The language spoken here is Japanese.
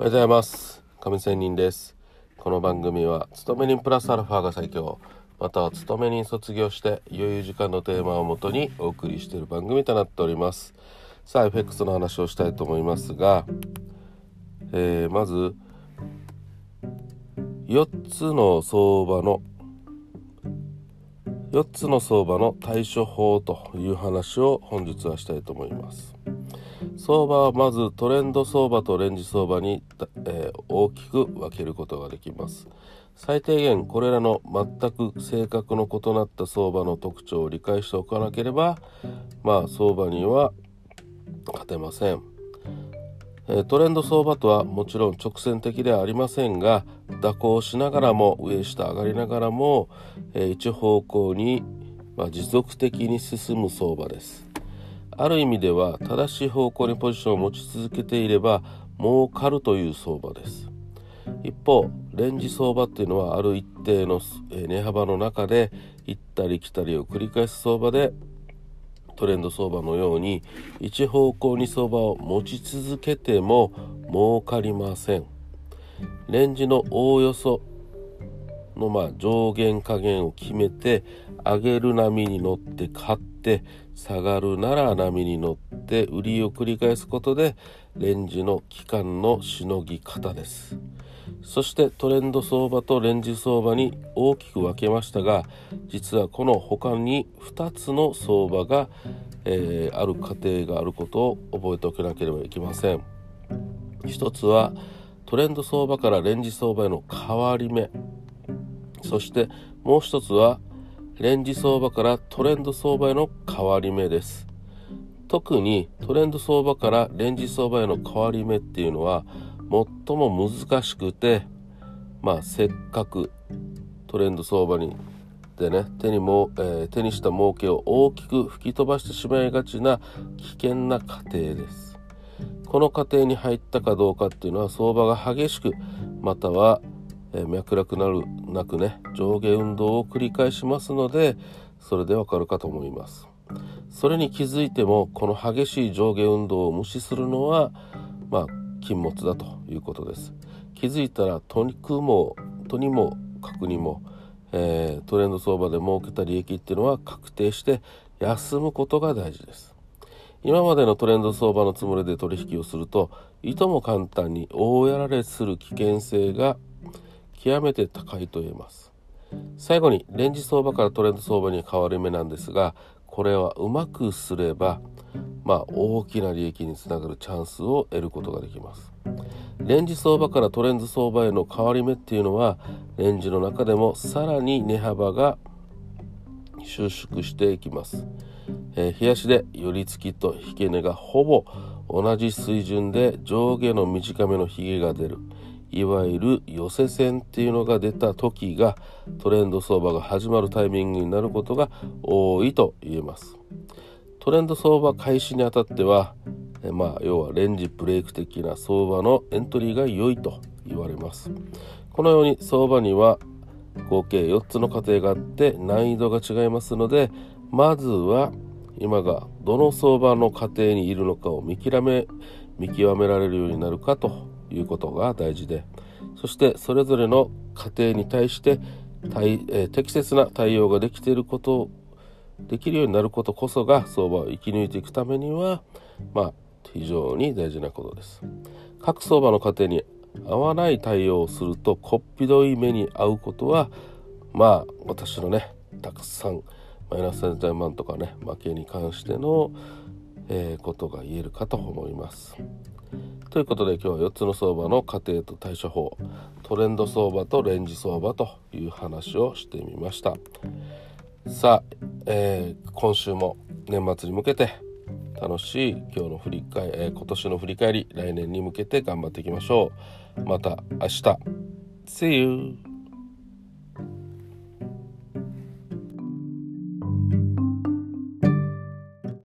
おはようございます。上仙人です。この番組は勤め人プラスアルファが最強。または勤め人卒業して余裕時間のテーマをもとにお送りしている番組となっております。さあ FX の話をしたいと思いますが、えー、まず4つの相場の4つの相場の対処法という話を本日はしたいと思います。相場はまずトレンド相場とレンジ相場に、えー、大きく分けることができます。最低限これらの全く性格の異なった相場の特徴を理解しておかなければまあ相場には勝てません。トレンド相場とはもちろん直線的ではありませんが蛇行しながらも上下上がりながらも一方向に持続的に進む相場です。ある意味では正しい方向にポジションを持ち続けていれば儲かるという相場です。一方レンジ相場っていうのはある一定の値幅の中で行ったり来たりを繰り返す相場でトレンド相場のように一方向に相場を持ち続けても儲かりません。レンジのおおよそのまあ上限下限を決めて上げる波に乗って買って下がるなら波に乗って売りを繰り返すことでレンジの期間のしのぎ方です。そしてトレンド相場とレンジ相場に大きく分けましたが実はこの他に2つの相場が、えー、ある過程があることを覚えておかなければいけません。一つはトレンド相場からレンジ相場への変わり目。そしてもう一つはレンジ相場からトレンド相場への変わり目です。特にトレンド相場からレンジ相場への変わり目っていうのは最も難しくてまあせっかくトレンド相場にでね手にも、えー、手にした儲けを大きく吹き飛ばしてしまいがちな危険な過程です。この過程に入ったかどうかっていうのは相場が激しくまたはえ脈絡なるなくね上下運動を繰り返しますのでそれでわかるかと思います。それに気づいてもこの激しい上下運動を無視するのはまあ禁物だということです。気づいたらとにくもとにも確にも、えー、トレンド相場で儲けた利益っていうのは確定して休むことが大事です。今までのトレンド相場のつもりで取引をするといとも簡単に大やられする危険性が極めて高いと言えます。最後にレンジ相場からトレンド相場に変わる目なんですがこれはうまくすればまあ大きな利益につながるチャンスを得ることができます。レンジ相場からトレンド相場への変わり目っていうのはレンジの中でもさらに値幅が収縮していきます、えー、冷やしで寄り付きと引け値がほぼ同じ水準で上下の短めのひげが出る。いわゆる寄せ線っていうのが出た時がトレンド相場が始まるタイミングになることが多いと言えます。トレンド相場開始にあたってはえまあ要はレンジブレイク的な相場のエントリーが良いと言われます。このように相場には合計4つの過程があって難易度が違いますのでまずは今がどの相場の過程にいるのかを見極め見極められるようになるかということが大事でそしてそれぞれの家庭に対して対、えー、適切な対応ができていることできるようになることこそが相場を生き抜いていくためにはまあ非常に大事なことです各相場の過程に合わない対応をするとこっぴどい目に遭うことはまあ私のねたくさんマイナス3000万とかね負けに関しての、えー、ことが言えるかと思います。ということで今日は4つの相場の過程と対処法トレンド相場とレンジ相場という話をしてみました。さあ、えー、今週も年末に向けて楽しい今日の振り返り、えー、今年の振り返り来年に向けて頑張っていきましょう。また明日。See you!